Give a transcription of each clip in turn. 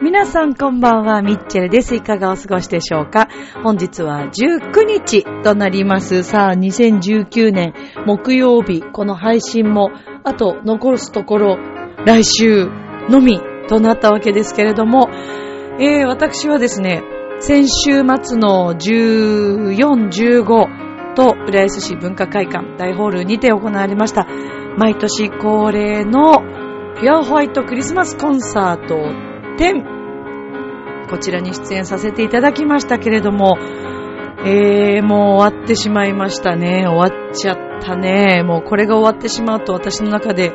皆さんこんばんは、ミッチェルです。いかがお過ごしでしょうか？本日は19日となります。さあ、2019年木曜日、この配信も、あと残すところ、来週のみとなったわけですけれども、えー、私はですね、先週末の14、15と浦安市文化会館大ホールにて行われました、毎年恒例のピュアホワイトクリスマスコンサート10こちらに出演させていただきましたけれども、えー、もう終わってしまいましたね。終わっちゃったね。もうこれが終わってしまうと私の中で、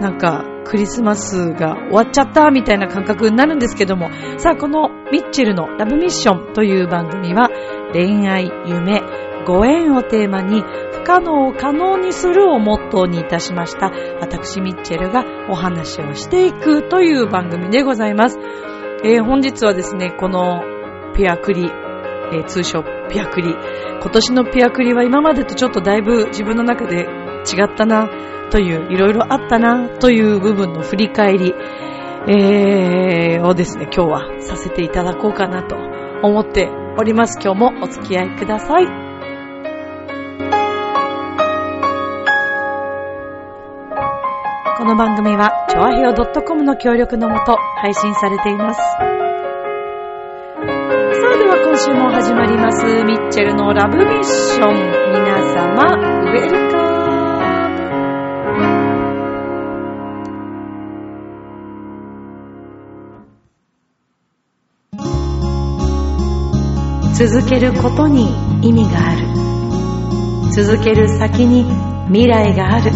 なんかクリスマスが終わっちゃったみたいな感覚になるんですけども、さあこのミッチェルのラブミッションという番組は恋愛、夢、ご縁をテーマに不可能を可能にするをモットーにいたしました私ミッチェルがお話をしていくという番組でございます。えー、本日はですね、このピアクリ、えー、通称ピアクリ。今年のピアクリは今までとちょっとだいぶ自分の中で違ったなという、いろいろあったなという部分の振り返り、えー、をですね、今日はさせていただこうかなと思っております。今日もお付き合いください。この番組は、ちょあへよ .com の協力のもと配信されています。さあでは今週も始まります、ミッチェルのラブミッション。皆様、ウェルカム。続けることに意味がある。続ける先に未来がある。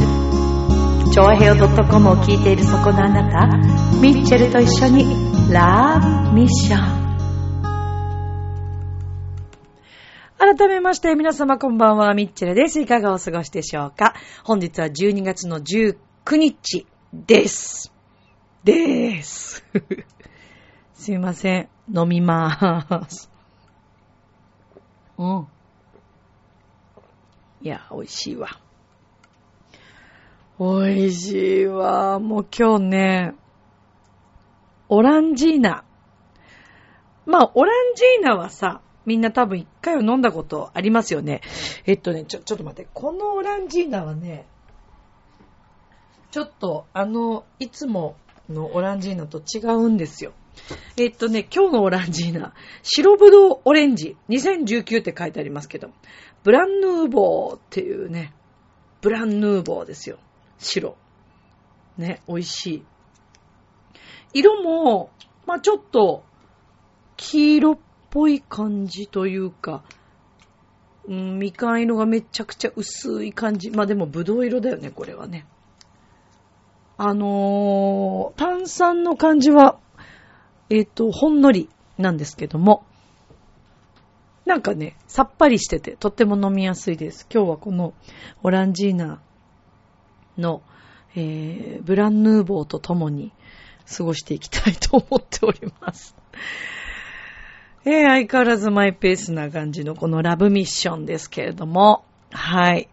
チョアヘオ .com を聞いているそこのあなた、ミッチェルと一緒にラブミッション。改めまして皆様こんばんは、ミッチェルです。いかがお過ごしでしょうか？本日は12月の19日です。でーす。すいません。飲みまーす。うん。いや、美味しいわ。美味しいわ。もう今日ね、オランジーナ。まあ、オランジーナはさ、みんな多分一回は飲んだことありますよね。えっとね、ちょ、ちょっと待って。このオランジーナはね、ちょっとあの、いつものオランジーナと違うんですよ。えっとね、今日のオランジーナ、白ぶどうオレンジ2019って書いてありますけど、ブランヌーボーっていうね、ブランヌーボーですよ。白。ね、美味しい。色も、まあ、ちょっと、黄色っぽい感じというか、うん、みかん色がめちゃくちゃ薄い感じ。まあ、でも、ぶどう色だよね、これはね。あのー、炭酸の感じは、えっ、と、ほんのりなんですけども、なんかね、さっぱりしてて、とっても飲みやすいです。今日はこのオランジーナの、えー、ブランヌーボーと共に過ごしていきたいと思っております。えー、相変わらずマイペースな感じのこのラブミッションですけれども、はい。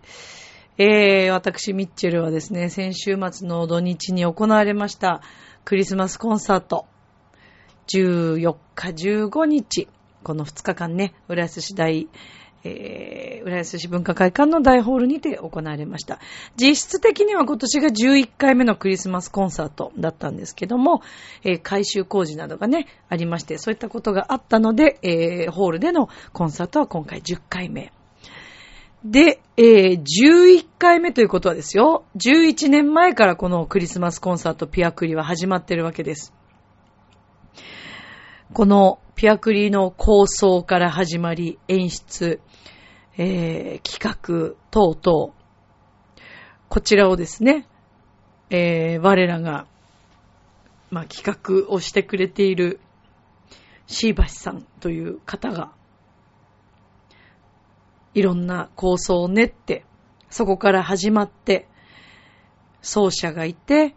えー、私、ミッチェルはですね、先週末の土日に行われましたクリスマスコンサート、14日、15日、この2日間ね、浦安市大、えー、浦安市文化会館の大ホールにて行われました。実質的には今年が11回目のクリスマスコンサートだったんですけども、えー、改修工事などがね、ありまして、そういったことがあったので、えー、ホールでのコンサートは今回10回目。で、えー、11回目ということはですよ、11年前からこのクリスマスコンサートピアクリは始まってるわけです。このピアクリの構想から始まり、演出、えー、企画等々、こちらをですね、えー、我らが、まあ、企画をしてくれているシーバシさんという方が、いろんな構想を練って、そこから始まって、奏者がいて、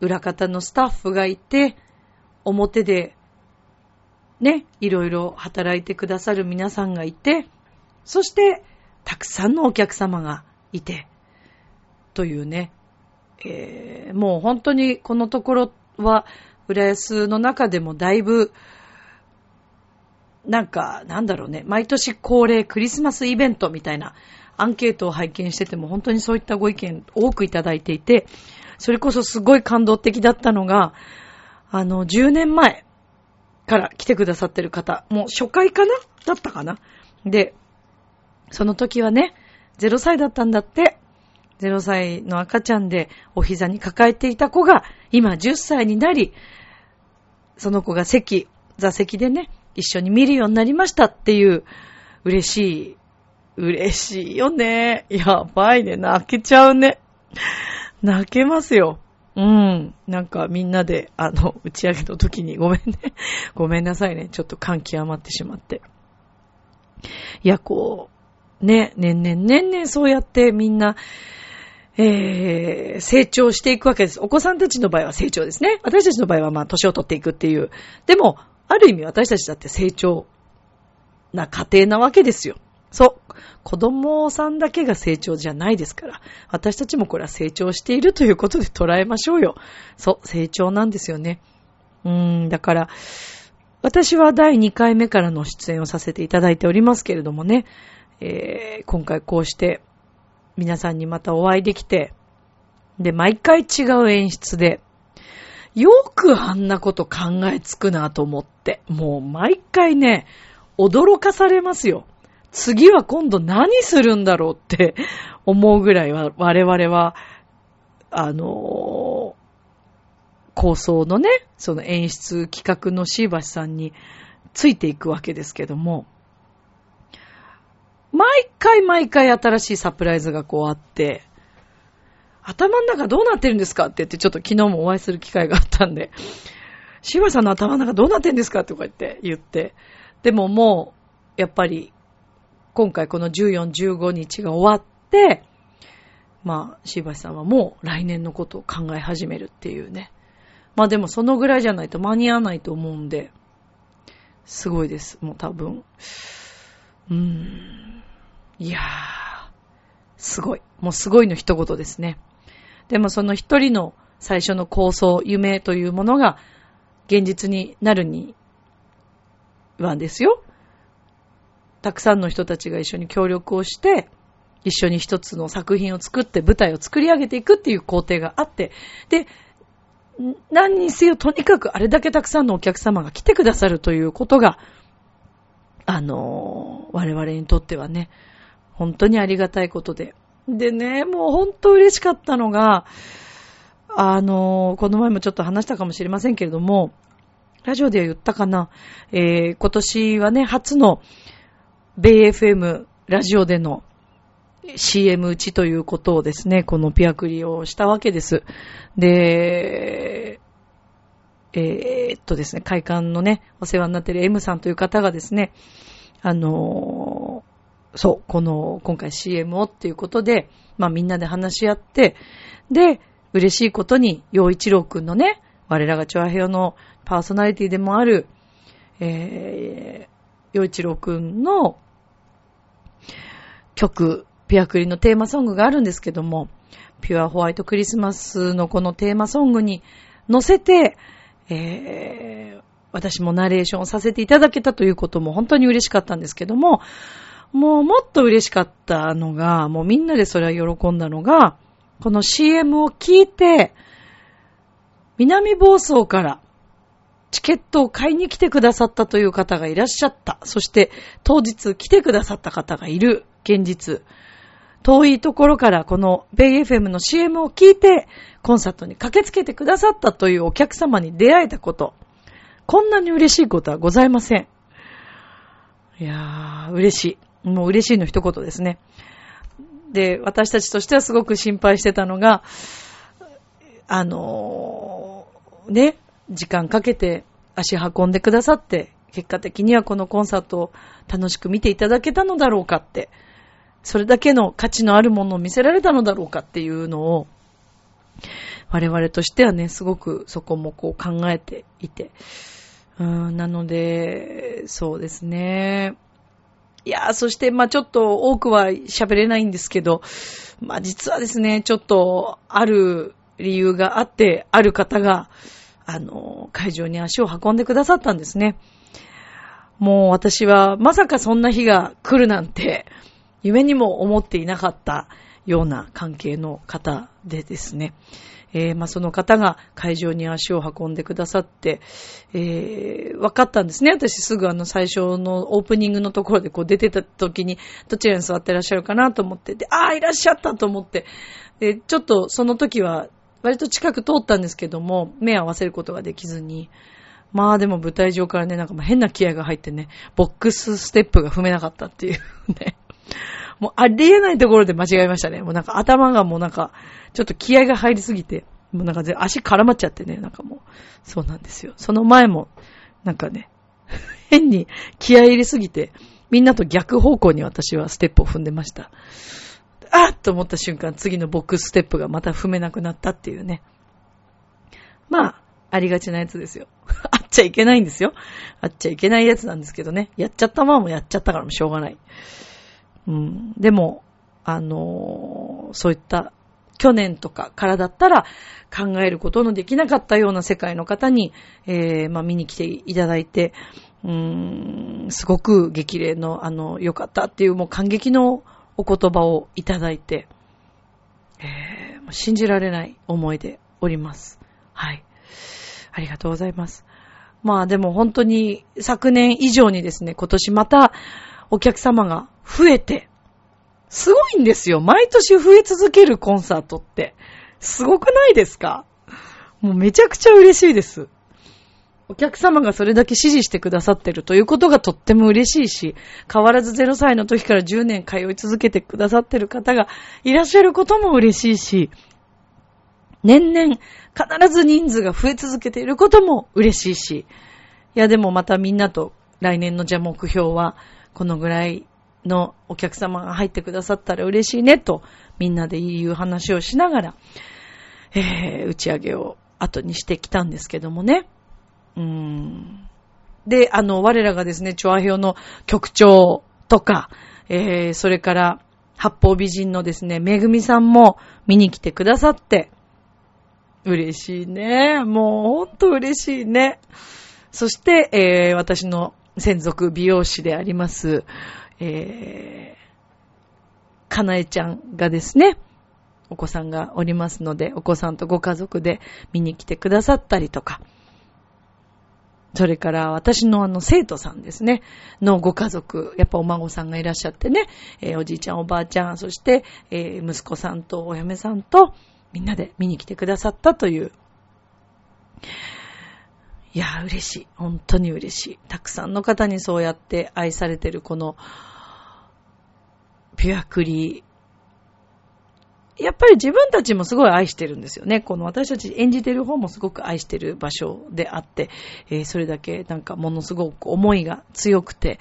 裏方のスタッフがいて、表でね、いろいろ働いてくださる皆さんがいて、そしてたくさんのお客様がいて、というね、えー、もう本当にこのところは、浦安の中でもだいぶ、なんか、なんだろうね、毎年恒例クリスマスイベントみたいなアンケートを拝見してても本当にそういったご意見多くいただいていて、それこそすごい感動的だったのが、あの、10年前から来てくださってる方、もう初回かな？だったかな？で、その時はね、0歳だったんだって。0歳の赤ちゃんでお膝に抱えていた子が今10歳になり、その子が席、座席でね、一緒に見るようになりましたっていう嬉しい、嬉しいよね。やばいね。泣けちゃうね。泣けますよ。うん。なんかみんなで、あの、打ち上げの時にごめんね。ごめんなさいね。ちょっと感極まってしまって。いや、こう、ね、年々年々そうやってみんな、えー、成長していくわけです。お子さんたちの場合は成長ですね。私たちの場合はまあ年を取っていくっていう。でも、ある意味私たちだって成長な過程なわけですよ。そう。子供さんだけが成長じゃないですから。私たちもこれは成長しているということで捉えましょうよ。そう、成長なんですよね。うーん、だから、私は第2回目からの出演をさせていただいておりますけれどもね、えー、今回こうして皆さんにまたお会いできて、で、毎回違う演出で、よくあんなこと考えつくなと思って、もう毎回ね、驚かされますよ。次は今度何するんだろうって思うぐらいは、我々は、あの、構想のね、その演出企画の椎橋さんについていくわけですけども、毎回毎回新しいサプライズがこうあって、頭の中どうなってるんですかって言って、ちょっと昨日もお会いする機会があったんで、椎橋さんの頭の中どうなってるんですかとか言って言って、でももう、やっぱり今回この14、15日が終わって、まあ、しばさんはもう来年のことを考え始めるっていうね。まあでもそのぐらいじゃないと間に合わないと思うんで、すごいです。もう多分。うーん。いやー、すごい。もうすごいの一言ですね。でもその一人の最初の構想、夢というものが現実になるにはですよ。たくさんの人たちが一緒に協力をして、一緒に一つの作品を作って舞台を作り上げていくっていう工程があって、で、何にせよとにかくあれだけたくさんのお客様が来てくださるということが、あの、我々にとってはね、本当にありがたいことで。でね、もう本当嬉しかったのが、あの、この前もちょっと話したかもしれませんけれども、ラジオでは言ったかな、えー、今年はね、初のベイ FM ラジオでの CM 打ちということをですね、このピアクリをしたわけです。で、えー、っとですね、会館のね、お世話になっている M さんという方がですね、あのー、そう、この、今回 CM をっていうことで、まあみんなで話し合って、で、嬉しいことに、洋一郎くんのね、我らがチョアヘヨのパーソナリティでもある、えー、洋一郎くんの曲、ピュアクリのテーマソングがあるんですけども、ピュアホワイトクリスマスのこのテーマソングに乗せて、えー、私もナレーションをさせていただけたということも本当に嬉しかったんですけども、もうもっと嬉しかったのが、もうみんなでそれは喜んだのが、この CM を聞いて、南房総からチケットを買いに来てくださったという方がいらっしゃった。そして当日来てくださった方がいる現実。遠いところからこのベイ FM の CM を聞いてコンサートに駆けつけてくださったというお客様に出会えたこと。こんなに嬉しいことはございません。いやー、嬉しい。もう嬉しいの一言ですね。で、私たちとしてはすごく心配してたのが、あのー、ね、時間かけて足運んでくださって、結果的にはこのコンサートを楽しく見ていただけたのだろうかって、それだけの価値のあるものを見せられたのだろうかっていうのを、我々としてはね、すごくそこもこう考えていて。うん、なので、そうですね。いやー、そして、まあちょっと多くは喋れないんですけど、まあ実はですね、ちょっとある理由があって、ある方が、あの、会場に足を運んでくださったんですね。もう私はまさかそんな日が来るなんて、夢にも思っていなかったような関係の方でですね。えー、まあ、その方が会場に足を運んでくださって、えー、分かったんですね。私すぐあの最初のオープニングのところでこう出てた時に、どちらに座ってらっしゃるかなと思って、で、ああ、いらっしゃったと思って、で、ちょっとその時は割と近く通ったんですけども、目合わせることができずに、まあでも舞台上からね、なんか変な気合が入ってね、ボックスステップが踏めなかったっていうね。もうありえないところで間違えましたね。もうなんか頭がもうなんか、ちょっと気合が入りすぎて、もうなんか足絡まっちゃってね、なんかもう、そうなんですよ。その前も、なんかね、変に気合入れすぎて、みんなと逆方向に私はステップを踏んでました。あっと思った瞬間、次のボックスステップがまた踏めなくなったっていうね。まあ、ありがちなやつですよ。あっちゃいけないんですよ。あっちゃいけないやつなんですけどね。やっちゃったままもやっちゃったからもしょうがない。うん。でも、あのー、そういった去年とかからだったら考えることのできなかったような世界の方に、えー、まあ見に来ていただいて、うーん、すごく激励の、あの、良かったっていうもう感激のお言葉をいただいて、えー、信じられない思いでおります。はい。ありがとうございます。まあでも本当に昨年以上にですね、今年またお客様が増えて、すごいんですよ。毎年増え続けるコンサートって。すごくないですか？もうめちゃくちゃ嬉しいです。お客様がそれだけ支持してくださってるということがとっても嬉しいし、変わらず0歳の時から10年通い続けてくださってる方がいらっしゃることも嬉しいし、年々必ず人数が増え続けていることも嬉しいし、いやでもまたみんなと来年のじゃ目標はこのぐらいのお客様が入ってくださったら嬉しいねとみんなで言う話をしながら、えー、打ち上げを後にしてきたんですけどもね。うーん。で、あの、我らがですね、チョア表の局長とか、えー、それから、八方美人のですね、めぐみさんも見に来てくださって、嬉しいね。もうほんと嬉しいね。そして、えー、私の専属美容師であります、えー、かなえちゃんがですね、お子さんがおりますので、お子さんとご家族で見に来てくださったりとか、それから私のあの生徒さんですね、のご家族、やっぱお孫さんがいらっしゃってね、えー、おじいちゃんおばあちゃん、そして、えー、息子さんとお嫁さんとみんなで見に来てくださったという、いや、嬉しい。本当に嬉しい。たくさんの方にそうやって愛されてるこの、ピュアクリ。やっぱり自分たちもすごい愛してるんですよね。この私たち演じてる方もすごく愛してる場所であって、えー、それだけなんかものすごく思いが強くて、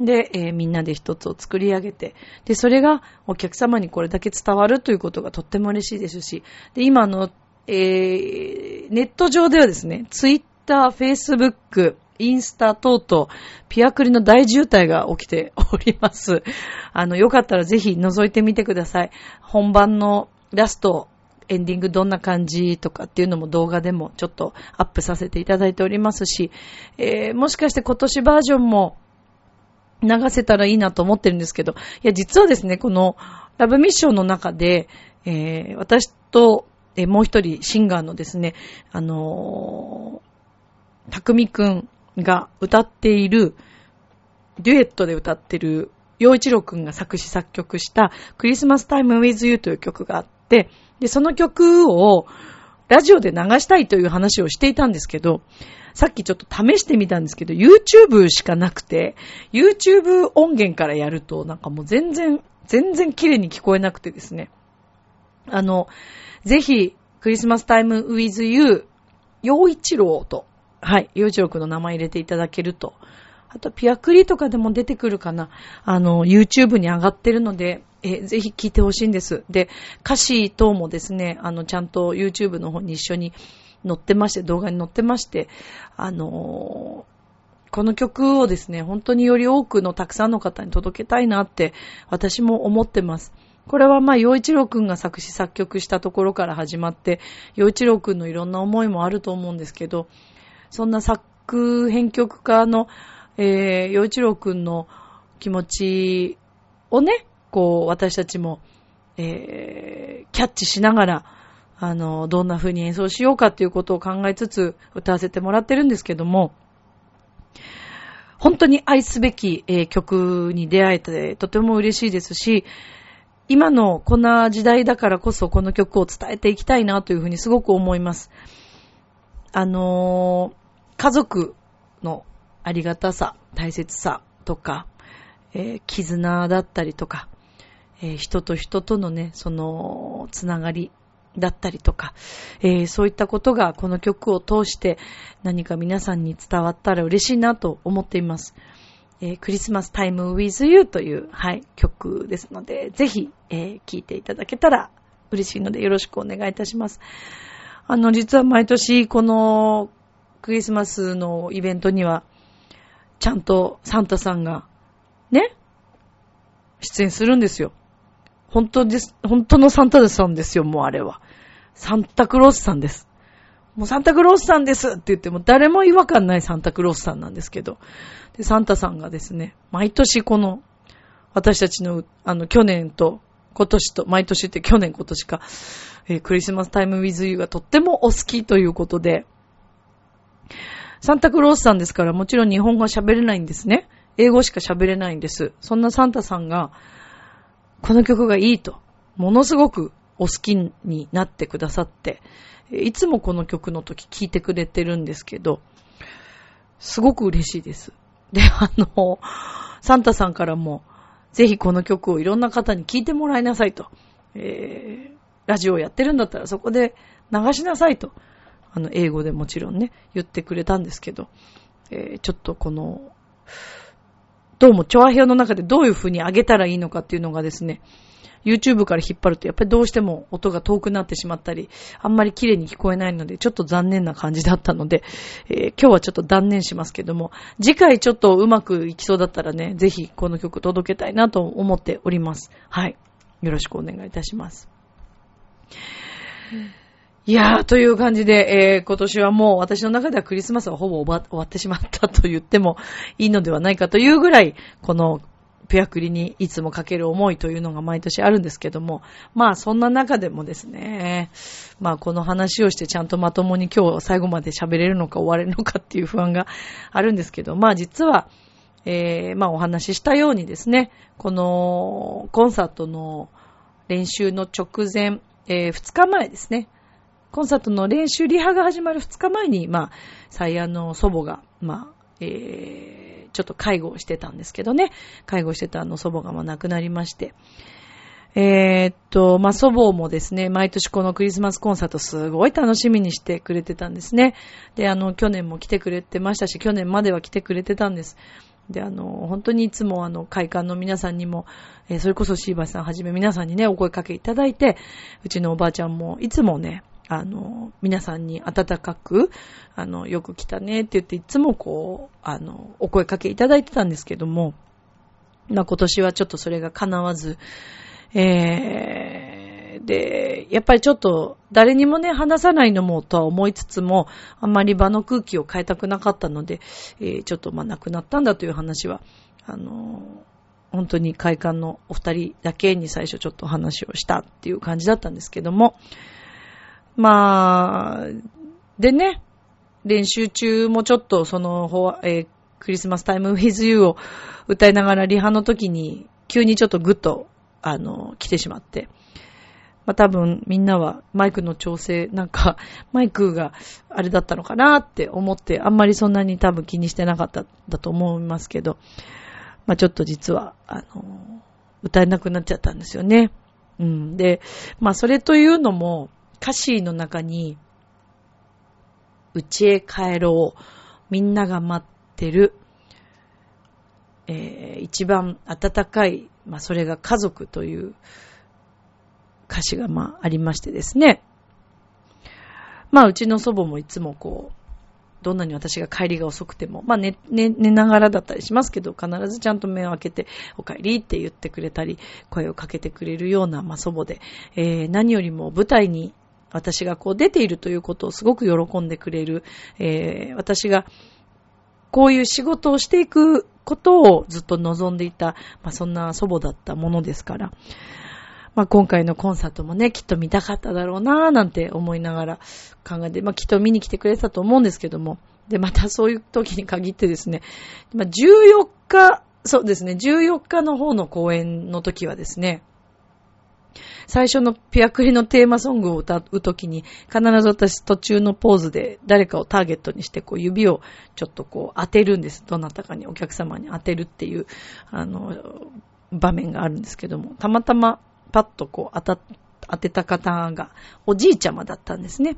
で、えー、みんなで一つを作り上げて、で、それがお客様にこれだけ伝わるということがとっても嬉しいですし、で、今の、えー、ネット上ではですね、ツイッター、フェイスブック、インスタ等々、ピアクリの大渋滞が起きております。あの、よかったらぜひ覗いてみてください。本番のラスト、エンディングどんな感じとかっていうのも動画でもちょっとアップさせていただいておりますし、えー、もしかして今年バージョンも流せたらいいなと思ってるんですけど、いや、実はですね、このラブミッションの中で、えー、私と、えー、もう一人シンガーのですね、あのー、たくみくんが歌っている、デュエットで歌ってる、洋一郎くんが作詞作曲したクリスマスタイムウィズユーという曲があって、で、その曲をラジオで流したいという話をしていたんですけど、さっきちょっと試してみたんですけど、YouTube しかなくて、YouTube 音源からやると、なんかもう全然、全然綺麗に聞こえなくてですね。あの、ぜひ、クリスマスタイムウィズユー、洋一郎とはい。洋一郎くんの名前入れていただけると、あと、ピアクリとかでも出てくるかな。あの、YouTube に上がってるので、えぜひ聞いてほしいんです。で、歌詞等もですね、あの、ちゃんと YouTube の方に一緒に載ってまして、動画に載ってまして、あのー、この曲をですね、本当により多くのたくさんの方に届けたいなって私も思ってます。これはまあ、洋一郎くんが作詞作曲したところから始まって、洋一郎くんのいろんな思いもあると思うんですけど、そんな作編曲家の、えー、洋一郎くんの気持ちをね、こう、私たちも、えー、キャッチしながら、あの、どんな風に演奏しようかっていうことを考えつつ歌わせてもらってるんですけども、本当に愛すべき、えー、曲に出会えてとても嬉しいですし、今のこんな時代だからこそこの曲を伝えていきたいなというふうにすごく思います。あのー、家族のありがたさ、大切さとか、えー、絆だったりとか、えー、人と人とのね、その、つながりだったりとか、えー、そういったことがこの曲を通して何か皆さんに伝わったら嬉しいなと思っています。えー、クリスマスタイム with you という、はい、曲ですので、ぜひ、えー、聴いていただけたら嬉しいのでよろしくお願いいたします。あの、実は毎年このクリスマスのイベントには、ちゃんとサンタさんが、ね、出演するんですよ。本当です、本当のサンタさんですよ、もうあれは。サンタクロースさんです。もうサンタクロースさんですって言っても誰も違和感ないサンタクロースさんなんですけど。で、サンタさんがですね、毎年この、私たちの、あの、去年と今年と、毎年って去年今年か、えー、クリスマスタイムウィズユーがとってもお好きということで、サンタクロースさんですからもちろん日本語は喋れないんですね。英語しか喋れないんです。そんなサンタさんが、この曲がいいと、ものすごくお好きになってくださって、いつもこの曲の時聴いてくれてるんですけど、すごく嬉しいです。で、あの、サンタさんからも、ぜひこの曲をいろんな方に聴いてもらいなさいと。えー、ラジオをやってるんだったらそこで流しなさいと。あの、英語でもちろんね、言ってくれたんですけど、えー、ちょっとこの、どうも、調和表の中でどういう風に上げたらいいのかっていうのがですね、YouTube から引っ張るとやっぱりどうしても音が遠くなってしまったり、あんまり綺麗に聞こえないので、ちょっと残念な感じだったので、えー、今日はちょっと断念しますけども、次回ちょっとうまくいきそうだったらね、ぜひこの曲届けたいなと思っております。はい。よろしくお願いいたします。いやー、という感じで、えー、今年はもう私の中ではクリスマスはほぼ終わってしまったと言ってもいいのではないかというぐらい、このピアクリにいつもかける思いというのが毎年あるんですけども、まあそんな中でもですね、まあこの話をしてちゃんとまともに今日最後まで喋れるのか終われるのかっていう不安があるんですけど、まあ実は、えー、まあお話ししたようにですね、このコンサートの練習の直前、えー、2日前ですね、コンサートの練習、リハが始まる2日前に、まあ、最愛の祖母が、まあ、えー、ちょっと介護をしてたんですけどね、介護してたあの祖母がまあ亡くなりまして、えー、っと、まあ、祖母もですね、毎年このクリスマスコンサートすごい楽しみにしてくれてたんですね。で、あの、去年も来てくれてましたし、去年までは来てくれてたんです。で、あの、本当にいつもあの、会館の皆さんにも、えー、それこそシーバーさんはじめ皆さんにね、お声かけいただいて、うちのおばあちゃんもいつもね、あの、皆さんに温かく、あの、よく来たねって言って、いつもこう、あの、お声かけいただいてたんですけども、まあ今年はちょっとそれが叶わず、えー、で、やっぱりちょっと誰にもね、話さないのもとは思いつつも、あんまり場の空気を変えたくなかったので、えー、ちょっとまあ亡くなったんだという話は、あの、本当に会館のお二人だけに最初ちょっと話をしたっていう感じだったんですけども、まあ、でね、練習中もちょっとその、えー、クリスマスタイムウィズユーを歌いながらリハの時に急にちょっとグッと、あの、来てしまって。まあ多分みんなはマイクの調整、なんか マイクがあれだったのかなって思って、あんまりそんなに多分気にしてなかっただと思いますけど、まあちょっと実は、あの、歌えなくなっちゃったんですよね。うん。で、まあそれというのも、歌詞の中に、家へ帰ろう。みんなが待ってる。えー、一番温かい、まあそれが家族という歌詞がまあありましてですね。まあうちの祖母もいつもこう、どんなに私が帰りが遅くても、まあ寝、寝、寝ながらだったりしますけど、必ずちゃんと目を開けて、お帰りって言ってくれたり、声をかけてくれるような、まあ祖母で、えー、何よりも舞台に私がこう出ているということをすごく喜んでくれる、えー、私がこういう仕事をしていくことをずっと望んでいた、まあそんな祖母だったものですから、まあ、今回のコンサートもね、きっと見たかっただろうなぁなんて思いながら考えて、まあ、きっと見に来てくれたと思うんですけども、で、またそういう時に限ってですね、まあ、14日、そうですね、14日の方の公演の時はですね、最初のピアクリのテーマソングを歌うときに、必ず私途中のポーズで誰かをターゲットにして、こう指をちょっとこう当てるんです。どなたかにお客様に当てるっていう、あの、場面があるんですけども、たまたまパッとこう当た、当てた方がおじいちゃまだったんですね。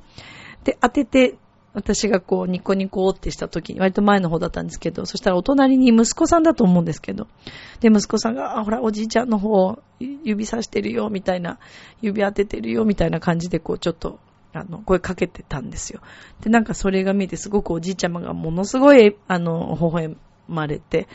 で、当てて、私がこうニコニコってした時に、割と前の方だったんですけど、そしたらお隣に息子さんだと思うんですけど、で、息子さんが、あ、ほら、おじいちゃんの方、指さしてるよ、みたいな、指当ててるよ、みたいな感じで、こう、ちょっと、あの、声かけてたんですよ。で、なんかそれが見えて、すごくおじいちゃまがものすごい、あの、微笑まれて、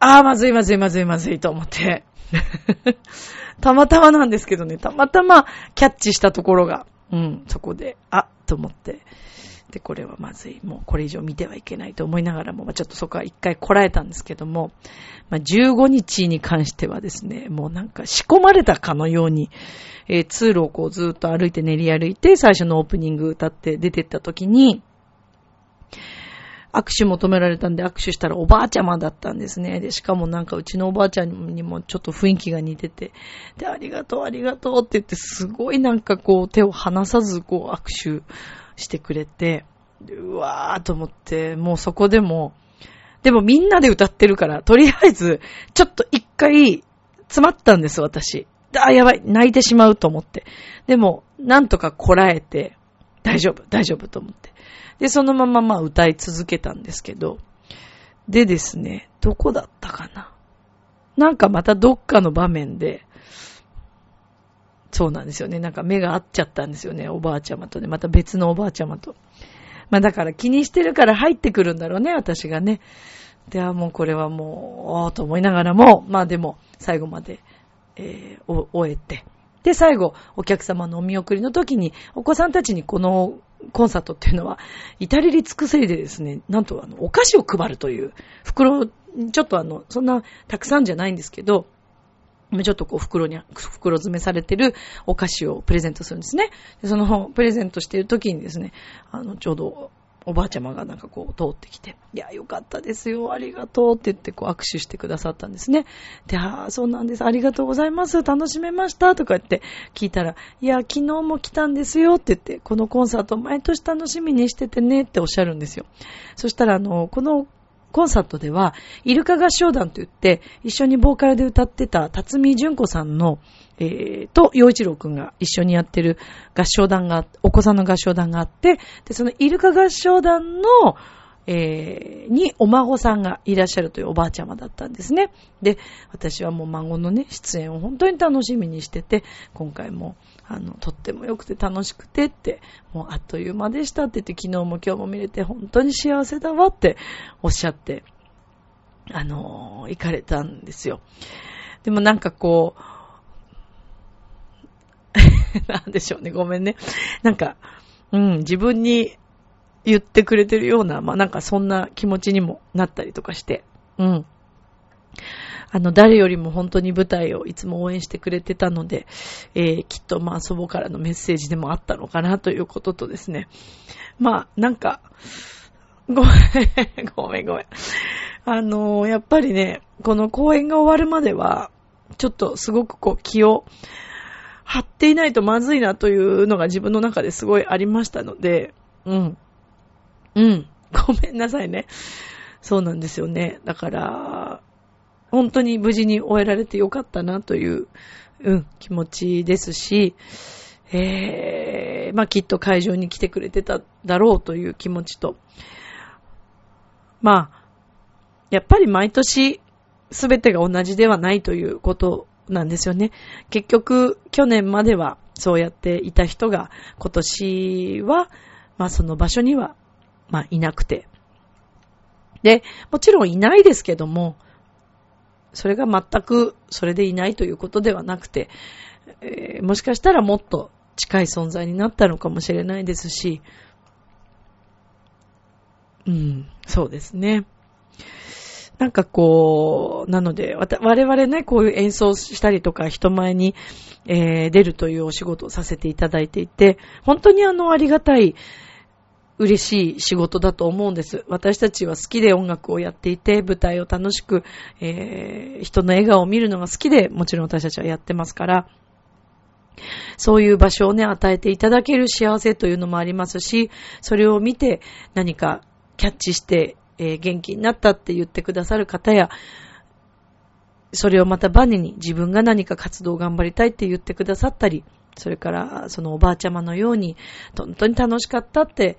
ああ、まずいまずいまずいまずいと思って、たまたまなんですけどね、たまたまキャッチしたところが、うん、そこで、あ、と思って、で、これはまずい。もうこれ以上見てはいけないと思いながらも、まあ、ちょっとそこは一回こらえたんですけども、まあ、15日に関してはですね、もうなんか仕込まれたかのように、えー、通路をこうずっと歩いて練り歩いて、最初のオープニング歌って出てった時に、握手求められたんで握手したらおばあちゃまだったんですね。で、しかもなんかうちのおばあちゃんにもちょっと雰囲気が似てて、で、ありがとう、ありがとうって言って、すごいなんかこう手を離さずこう握手してくれて、うわーと思って、もうそこでも、でもみんなで歌ってるから、とりあえず、ちょっと一回、詰まったんです、私。あ、やばい、泣いてしまうと思って。でも、なんとかこらえて、大丈夫、大丈夫と思って。で、そのまままあ歌い続けたんですけど、でですね、どこだったかな。なんかまたどっかの場面で、そうなんですよね。なんか目が合っちゃったんですよね。おばあちゃまとね。また別のおばあちゃまと。まあだから気にしてるから入ってくるんだろうね、私がね。ではもうこれはもう、おーと思いながらも、まあでも最後まで、えー、終えて。で、最後、お客様のお見送りの時に、お子さんたちにこのコンサートっていうのは、至れり尽くせりでですね、なんとあの、お菓子を配るという、袋、ちょっとあの、そんなたくさんじゃないんですけど、ちょっとこう袋に、袋詰めされてるお菓子をプレゼントするんですね。でそのプレゼントしてる時にですね、あの、ちょうどおばあちゃまがなんかこう通ってきて、いや、よかったですよ、ありがとうって言ってこう握手してくださったんですね。で、ああ、そうなんです、ありがとうございます、楽しめましたとか言って聞いたら、いや、昨日も来たんですよって言って、このコンサート毎年楽しみにしててねっておっしゃるんですよ。そしたらあの、このコンサートでは、イルカ合唱団と言って、一緒にボーカルで歌ってた辰巳純子さんの、えー、と、洋一郎くんが一緒にやってる合唱団が、お子さんの合唱団があって、で、そのイルカ合唱団の、えー、にお孫さんがいらっしゃるというおばあちゃまだったんですね。で、私はもう孫のね、出演を本当に楽しみにしてて、今回も、あの、とっても良くて楽しくてって、もうあっという間でしたって言って、昨日も今日も見れて本当に幸せだわっておっしゃって、あのー、行かれたんですよ。でもなんかこう、なんでしょうね、ごめんね。なんか、うん、自分に言ってくれてるような、まあなんかそんな気持ちにもなったりとかして、うん。あの、誰よりも本当に舞台をいつも応援してくれてたので、えー、きっとまあ祖母からのメッセージでもあったのかなということとですね。まあ、なんか、ごめん、ごめんごめん。あのー、やっぱりね、この公演が終わるまでは、ちょっとすごくこう気を張っていないとまずいなというのが自分の中ですごいありましたので、うん。うん。ごめんなさいね。そうなんですよね。だから、本当に無事に終えられてよかったなという、うん、気持ちですし、えー、まあきっと会場に来てくれてただろうという気持ちと、まあ、やっぱり毎年すべてが同じではないということなんですよね。結局、去年まではそうやっていた人が今年は、まあその場所には、まあいなくて。で、もちろんいないですけども、それが全くそれでいないということではなくて、えー、もしかしたらもっと近い存在になったのかもしれないですし、うん、そうですね。なんかこう、なので、我々ね、こういう演奏したりとか、人前に、えー、出るというお仕事をさせていただいていて、本当にあの、ありがたい、嬉しい仕事だと思うんです。私たちは好きで音楽をやっていて、舞台を楽しく、えー、人の笑顔を見るのが好きで、もちろん私たちはやってますから、そういう場所をね、与えていただける幸せというのもありますし、それを見て何かキャッチして、えー、元気になったって言ってくださる方や、それをまたバネに自分が何か活動を頑張りたいって言ってくださったり、それからそのおばあちゃまのように、本当に楽しかったって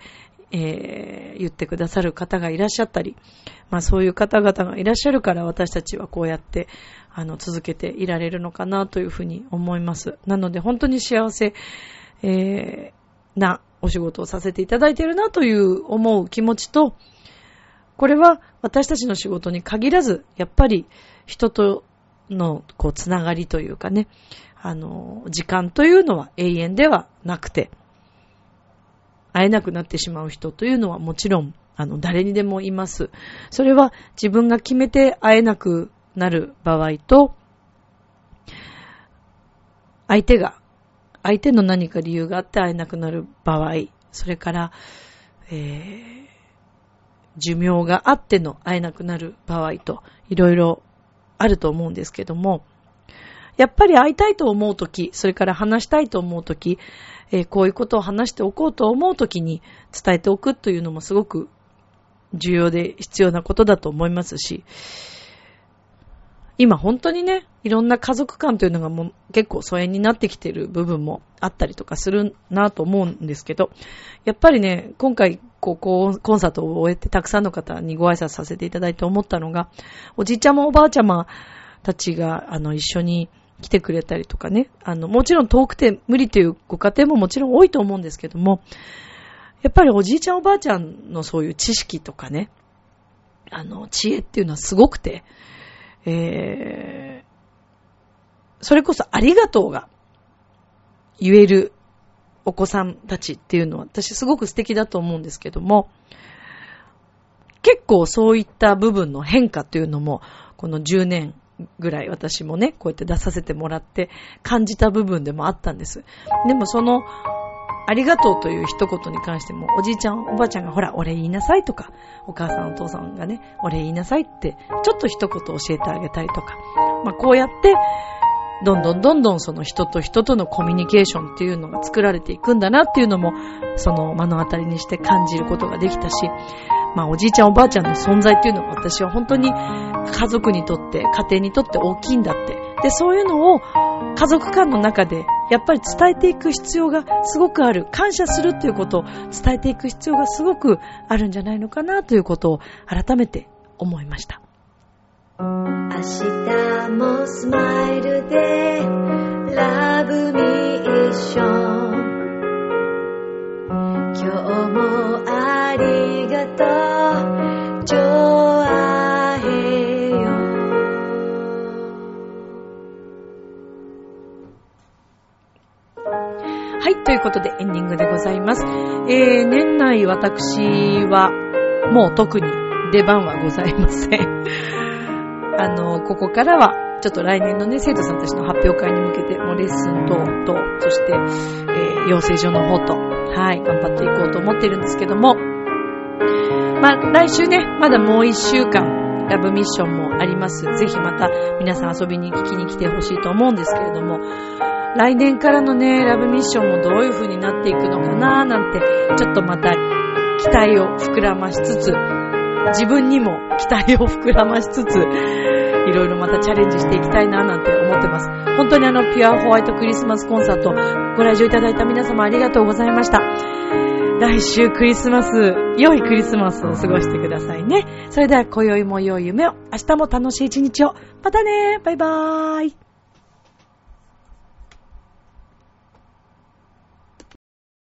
えー、言ってくださる方がいらっしゃったり、まあそういう方々がいらっしゃるから私たちはこうやって、あの、続けていられるのかなというふうに思います。なので本当に幸せ、えー、なお仕事をさせていただいているなという思う気持ちと、これは私たちの仕事に限らず、やっぱり人とのこうつながりというかね、あの、時間というのは永遠ではなくて、会えなくなってしまう人というのはもちろん、あの、誰にでもいます。それは自分が決めて会えなくなる場合と、相手が、相手の何か理由があって会えなくなる場合、それから、えー、寿命があっての会えなくなる場合と、いろいろあると思うんですけども、やっぱり会いたいと思うとき、それから話したいと思うとき、えー、こういうことを話しておこうと思うときに伝えておくというのもすごく重要で必要なことだと思いますし、今本当にね、いろんな家族感というのがもう結構疎遠になってきてる部分もあったりとかするなと思うんですけど、やっぱりね、今回ここコンサートを終えてたくさんの方にご挨拶させていただいて思ったのが、おじいちゃまおばあちゃまたちがあの一緒に来てくれたりとかね。あの、もちろん遠くて無理というご家庭ももちろん多いと思うんですけども、やっぱりおじいちゃんおばあちゃんのそういう知識とかね、あの、知恵っていうのはすごくて、えー、それこそありがとうが言えるお子さんたちっていうのは私すごく素敵だと思うんですけども、結構そういった部分の変化というのも、この10年ぐらい私もね、こうやって出させてもらって感じた部分でもあったんです。でもその、ありがとうという一言に関しても、おじいちゃん、おばあちゃんがほら、お礼言いなさいとか、お母さん、お父さんがね、お礼言いなさいって、ちょっと一言教えてあげたりとか、まあこうやって、どんどんどんどんその人と人とのコミュニケーションっていうのが作られていくんだなっていうのも、その目の当たりにして感じることができたし、まあおじいちゃんおばあちゃんの存在っていうのが私は本当に家族にとって、家庭にとって大きいんだって。で、そういうのを家族間の中でやっぱり伝えていく必要がすごくある。感謝するっていうことを伝えていく必要がすごくあるんじゃないのかなということを改めて思いました。明日もスマイルでラブミッション今日もありがとうはいということでエンディングでございます、えー、年内私はもう特に出番はございません。あの、ここからは、ちょっと来年のね、生徒さんたちの発表会に向けて、もうレッスン等と、そして、えー、養成所の方と、はい、頑張っていこうと思っているんですけども、まあ、来週ね、まだもう一週間、ラブミッションもあります。ぜひまた皆さん遊びに聞きに来てほしいと思うんですけれども、来年からのね、ラブミッションもどういう風になっていくのかななんて、ちょっとまた期待を膨らましつつ、自分にも期待を膨らましつつ、いろいろまたチャレンジしていきたいななんて思ってます。本当にあの、ピュアホワイトクリスマスコンサート、ご来場いただいた皆様ありがとうございました。来週クリスマス、良いクリスマスを過ごしてくださいね。それでは今宵も良い夢を、明日も楽しい一日を。またねバイバーイ